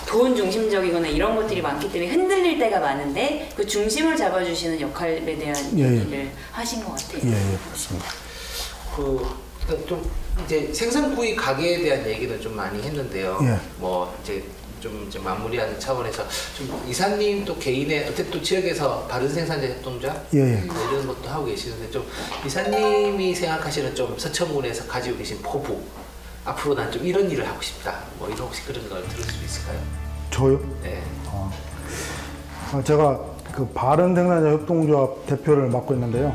S1: 돈 중심적이거나 이런 것들이 많기 때문에 흔들릴 때가 많은데 그 중심을 잡아주시는 역할에 대한
S3: 예, 예.
S1: 얘기를 하신 것 같아요.
S3: 예, 예, 그렇습니다.
S2: 그, 그러니까 좀 이제 생선구이 가게에 대한 얘기는 좀 많이 했는데요.
S3: 예.
S2: 뭐 이제 좀 이제 마무리하는 차원에서 좀 이사님 또 개인의 어쨌든 또 지역에서 바른 생산자 협동자
S3: 예, 예.
S2: 뭐 이런 것도 하고 계시는데 좀 이사님이 생각하시는 좀 서천군에서 가지고 계신 포부 앞으로 난 좀 이런 일을 하고 싶다. 뭐 이런 혹시 그런 걸 들을 수 있을까요?
S3: 저요?
S2: 네.
S3: 어, 어, 제가 그 바른 생산자 협동조합 대표를 맡고 있는데요.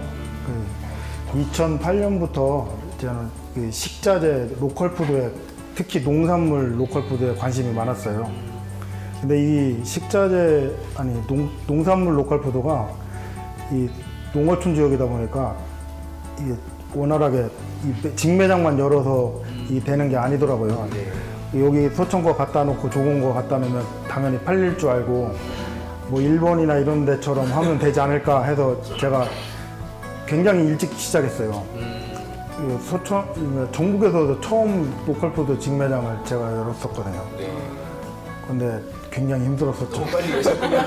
S3: 그 2008년부터 저는 그 식자재 로컬 푸드에 특히 농산물 로컬 푸드에 관심이 많았어요. 근데 이 식자재 아니 농, 농산물 로컬 푸드가 이 농어촌 지역이다 보니까 이게 원활하게 이 직매장만 열어서 이 되는 게 아니더라고요.
S2: 네.
S3: 여기 서천 거 갖다 놓고 좋은 거 갖다 놓으면 당연히 팔릴 줄 알고 뭐 일본이나 이런 데처럼 하면 되지 않을까 해서 제가 굉장히 일찍 시작했어요.
S2: 음,
S3: 이 서천 전국에서도 처음 로컬푸드 직매장을 제가 열었었거든요.
S2: 네.
S3: 근데 굉장히 힘들었었죠.
S2: 너무 빨리 여셨군요.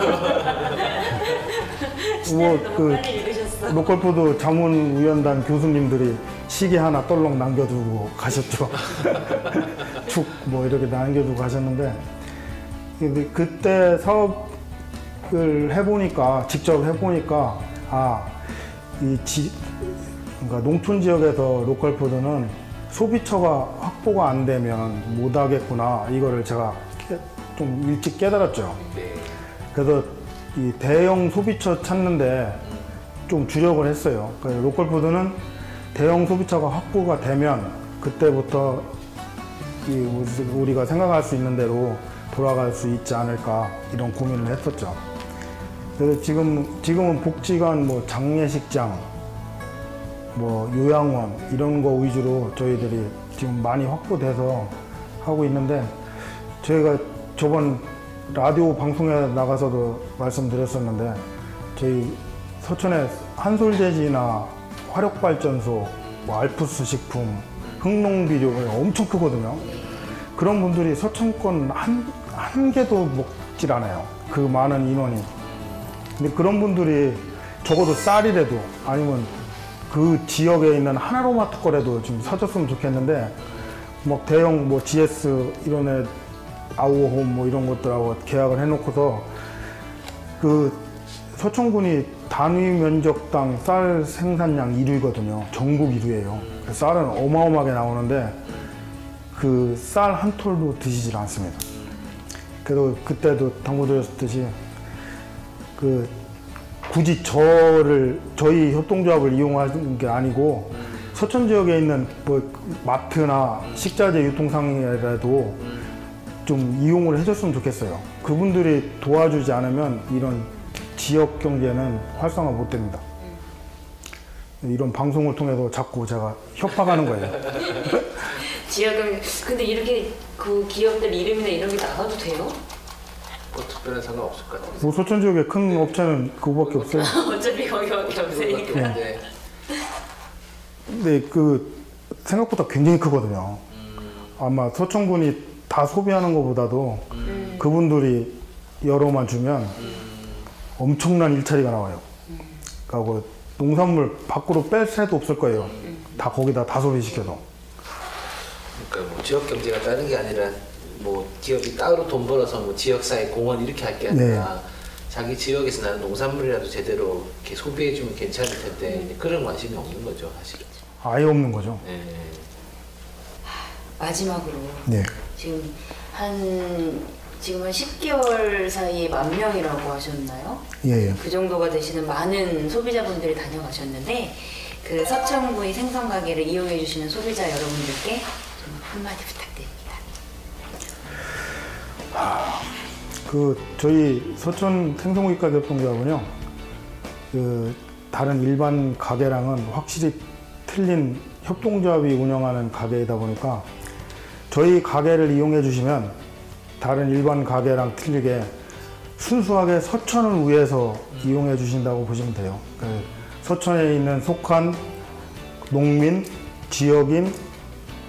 S3: 뭐 그
S1: 빨리 여셨어.
S3: 로컬푸드 자문위원단 교수님들이 시계 하나 떨렁 남겨두고 가셨죠. 축 뭐 이렇게 남겨두고 가셨는데 근데 그때 사업을 해보니까 직접 해보니까 아이 지 그러니까 농촌 지역에서 로컬 푸드는 소비처가 확보가 안 되면 못 하겠구나 이거를 제가 깨- 좀 일찍 깨달았죠.
S2: 네.
S3: 그래서 이 대형 소비처 찾는데 좀 주력을 했어요. 그 로컬 푸드는 대형 소비처가 확보가 되면 그때부터 이 우리가 생각할 수 있는 대로 돌아갈 수 있지 않을까 이런 고민을 했었죠. 그래서 지금 지금은 복지관, 뭐 장례식장, 뭐 요양원 이런 거 위주로 저희들이 지금 많이 확보돼서 하고 있는데 저희가 저번 라디오 방송에 나가서도 말씀드렸었는데 저희 서천에 한솔재지나 화력발전소, 뭐 알프스 식품, 흥농비료 엄청 크거든요. 그런 분들이 서천권 한, 한 개도 먹질 않아요. 그 많은 인원이. 근데 그런 분들이 적어도 쌀이라도 아니면 그 지역에 있는 하나로마트 거라도 좀 사줬으면 좋겠는데 막 대형 뭐 GS 이런 애 아우홈 뭐 이런 것들하고 계약을 해놓고서 그 서천군이 단위 면적당 쌀 생산량 1위거든요. 전국 1위예요. 쌀은 어마어마하게 나오는데 그 쌀 한 톨도 드시질 않습니다. 그래서 그때도 당부드렸듯이 그 굳이 저를 저희 협동조합을 이용하는 게 아니고 서천 지역에 있는 뭐 마트나 식자재 유통상이라도 좀 이용을 해줬으면 좋겠어요. 그분들이 도와주지 않으면 이런 지역 경제는 활성화 못 됩니다. 이런 방송을 통해서 자꾸 제가 협박하는 거예요.
S1: 지역은 근데 이렇게 그 기업들 이름이나 이런 게 나가도 돼요?
S2: 뭐 특별한 상관 없을 것 같아요.
S3: 뭐 서천 지역에 큰 업체는 그거밖에 없어요.
S1: 어차피 거기밖에 없으니까.
S2: 네.
S3: 근데 그 생각보다 굉장히 크거든요. 아마 서천군이 다 소비하는 것보다도 그분들이 여러만 주면 엄청난 일처리가 나와요. 그러니까 그 농산물 밖으로 뺄 새도 없을 거예요. 다 거기다 다 소비시켜도.
S2: 그러니까 뭐 지역 경제가 다른 게 아니라 뭐 기업이 따로 돈 벌어서 뭐 지역사회 공헌 이렇게 할 게 아니라 자기 지역에서 나는 농산물이라도 제대로 이렇게 소비해주면 괜찮을 텐데 그런 관심이 없는 거죠 사실은.
S3: 아예 없는 거죠.
S2: 예.
S5: 마지막으로
S3: 네.
S5: 지금 한 지금 한 10개월 사이에 만 명이라고 하셨나요?
S3: 예, 예.
S5: 그 정도가 되시는 많은 소비자분들이 다녀가셨는데 그 서천구의 생선 가게를 이용해 주시는 소비자 여러분들께 좀 한마디 부탁드립니다.
S3: 그 저희 서천 생선구이가 협동조합은요. 그 다른 일반 가게랑은 확실히 틀린 협동조합이 운영하는 가게이다 보니까 저희 가게를 이용해 주시면 다른 일반 가게랑 틀리게 순수하게 서천을 위해서 이용해 주신다고 보시면 돼요. 그 서천에 있는 속한 농민, 지역인,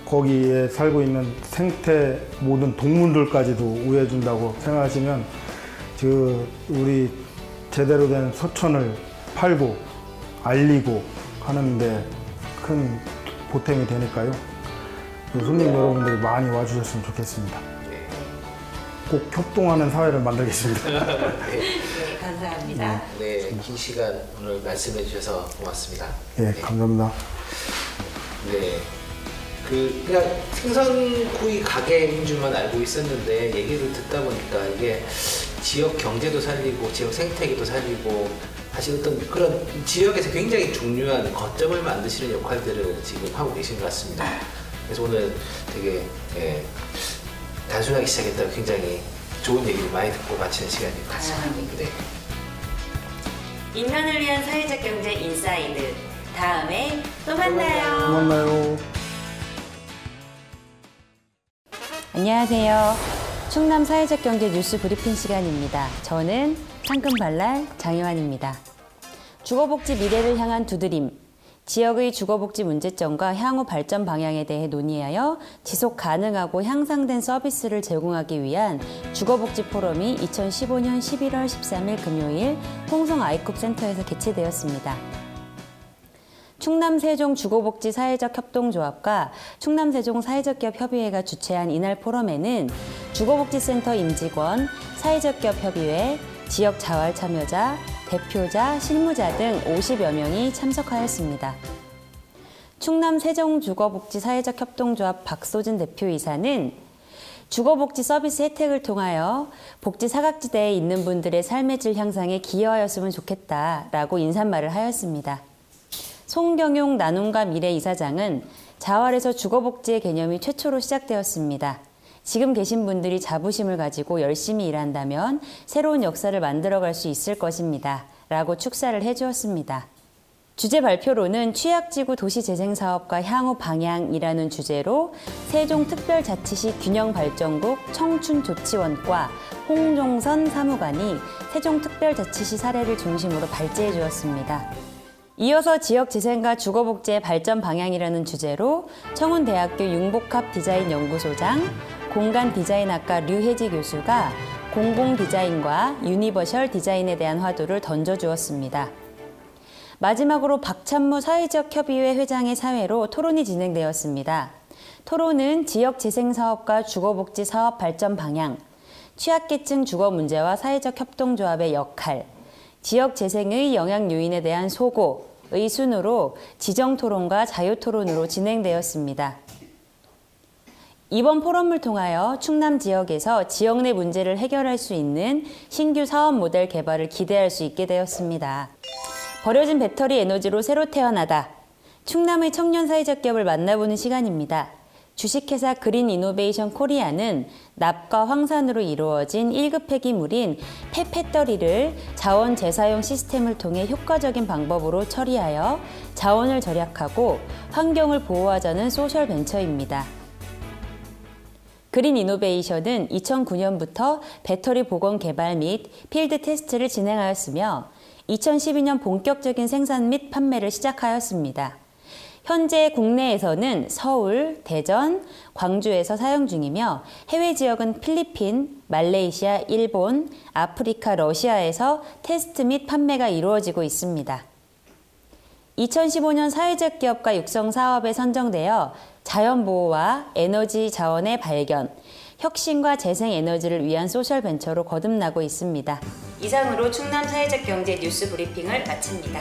S3: 거기에 살고 있는 생태 모든 동물들까지도 우회해 준다고 생각하시면 그 우리 제대로 된 서천을 팔고 알리고 하는데 큰 보탬이 되니까요. 그 손님 여러분들이 많이 와주셨으면 좋겠습니다. 꼭 협동하는 사회를 만들겠습니다.
S5: 네, 감사합니다.
S2: 네, 긴 시간 오늘 말씀해 주셔서 고맙습니다.
S3: 예, 감사합니다.
S2: 네. 그 그냥 생선구이 가게인 줄만 알고 있었는데 얘기를 듣다 보니까 이게 지역 경제도 살리고 지역 생태계도 살리고 사실 어떤 그런 지역에서 굉장히 중요한 거점을 만드시는 역할들을 지금 하고 계신 것 같습니다. 그래서 오늘 되게 예, 단순하게 시작했다가 굉장히 좋은 얘기를 많이 듣고 마치는 시간인 것 같습니다. 네.
S5: 인간을 위한 사회적 경제 인사이드. 다음에 또 만나요.
S3: 또 만나요.
S5: 안녕하세요. 충남 사회적 경제 뉴스 브리핑 시간입니다. 저는 상큼발랄 장효환입니다. 주거복지 미래를 향한 두드림. 지역의 주거복지 문제점과 향후 발전 방향에 대해 논의하여 지속 가능하고 향상된 서비스를 제공하기 위한 주거복지 포럼이 2015년 11월 13일 금요일 홍성 아이쿱 센터에서 개최되었습니다. 충남 세종 주거복지 사회적 협동조합과 충남 세종 사회적 기업 협의회가 주최한 이날 포럼에는 주거복지센터 임직원, 사회적 기업 협의회, 지역 자활 참여자, 대표자, 실무자 등 50여 명이 참석하였습니다. 충남 세종 주거복지 사회적 협동조합 박소진 대표이사는 주거복지 서비스 혜택을 통하여 복지 사각지대에 있는 분들의 삶의 질 향상에 기여하였으면 좋겠다라고 인사말을 하였습니다. 송경용 나눔과 미래 이사장은 자활에서 주거복지의 개념이 최초로 시작되었습니다. 지금 계신 분들이 자부심을 가지고 열심히 일한다면 새로운 역사를 만들어갈 수 있을 것입니다. 라고 축사를 해주었습니다. 주제 발표로는 취약지구 도시재생사업과 향후 방향이라는 주제로 세종특별자치시 균형발전국 청춘조치원과 홍종선 사무관이 세종특별자치시 사례를 중심으로 발제해 주었습니다. 이어서 지역재생과 주거복지의 발전 방향이라는 주제로 청운대학교 융복합 디자인 연구소장, 공간 디자인학과 류혜지 교수가 공공 디자인과 유니버셜 디자인에 대한 화두를 던져주었습니다. 마지막으로 박찬무 사회적 협의회 회장의 사회로 토론이 진행되었습니다. 토론은 지역 재생 사업과 주거복지 사업 발전 방향, 취약계층 주거 문제와 사회적 협동조합의 역할, 지역 재생의 영향 요인에 대한 소고의 순으로 지정 토론과 자유 토론으로 진행되었습니다. 이번 포럼을 통하여 충남 지역에서 지역 내 문제를 해결할 수 있는 신규 사업 모델 개발을 기대할 수 있게 되었습니다. 버려진 배터리 에너지로 새로 태어나다. 충남의 청년 사회적 기업을 만나보는 시간입니다. 주식회사 그린 이노베이션 코리아는 납과 황산으로 이루어진 1급 폐기물인 폐배터리를 자원 재사용 시스템을 통해 효과적인 방법으로 처리하여 자원을 절약하고 환경을 보호하자는 소셜 벤처입니다. 그린 이노베이션은 2009년부터 배터리 복원 개발 및 field test를 진행하였으며 2012년 본격적인 생산 및 판매를 시작하였습니다. 현재 국내에서는 서울, 대전, 광주에서 사용 중이며 해외 지역은 필리핀, 말레이시아, 일본, 아프리카, 러시아에서 테스트 및 판매가 이루어지고 있습니다. 2015년 사회적 기업가 육성 사업에 선정되어 자연보호와 에너지 자원의 발견, 혁신과 재생 에너지를 위한 소셜 벤처로 거듭나고 있습니다.
S1: 이상으로 충남 사회적 경제 뉴스 브리핑을 마칩니다.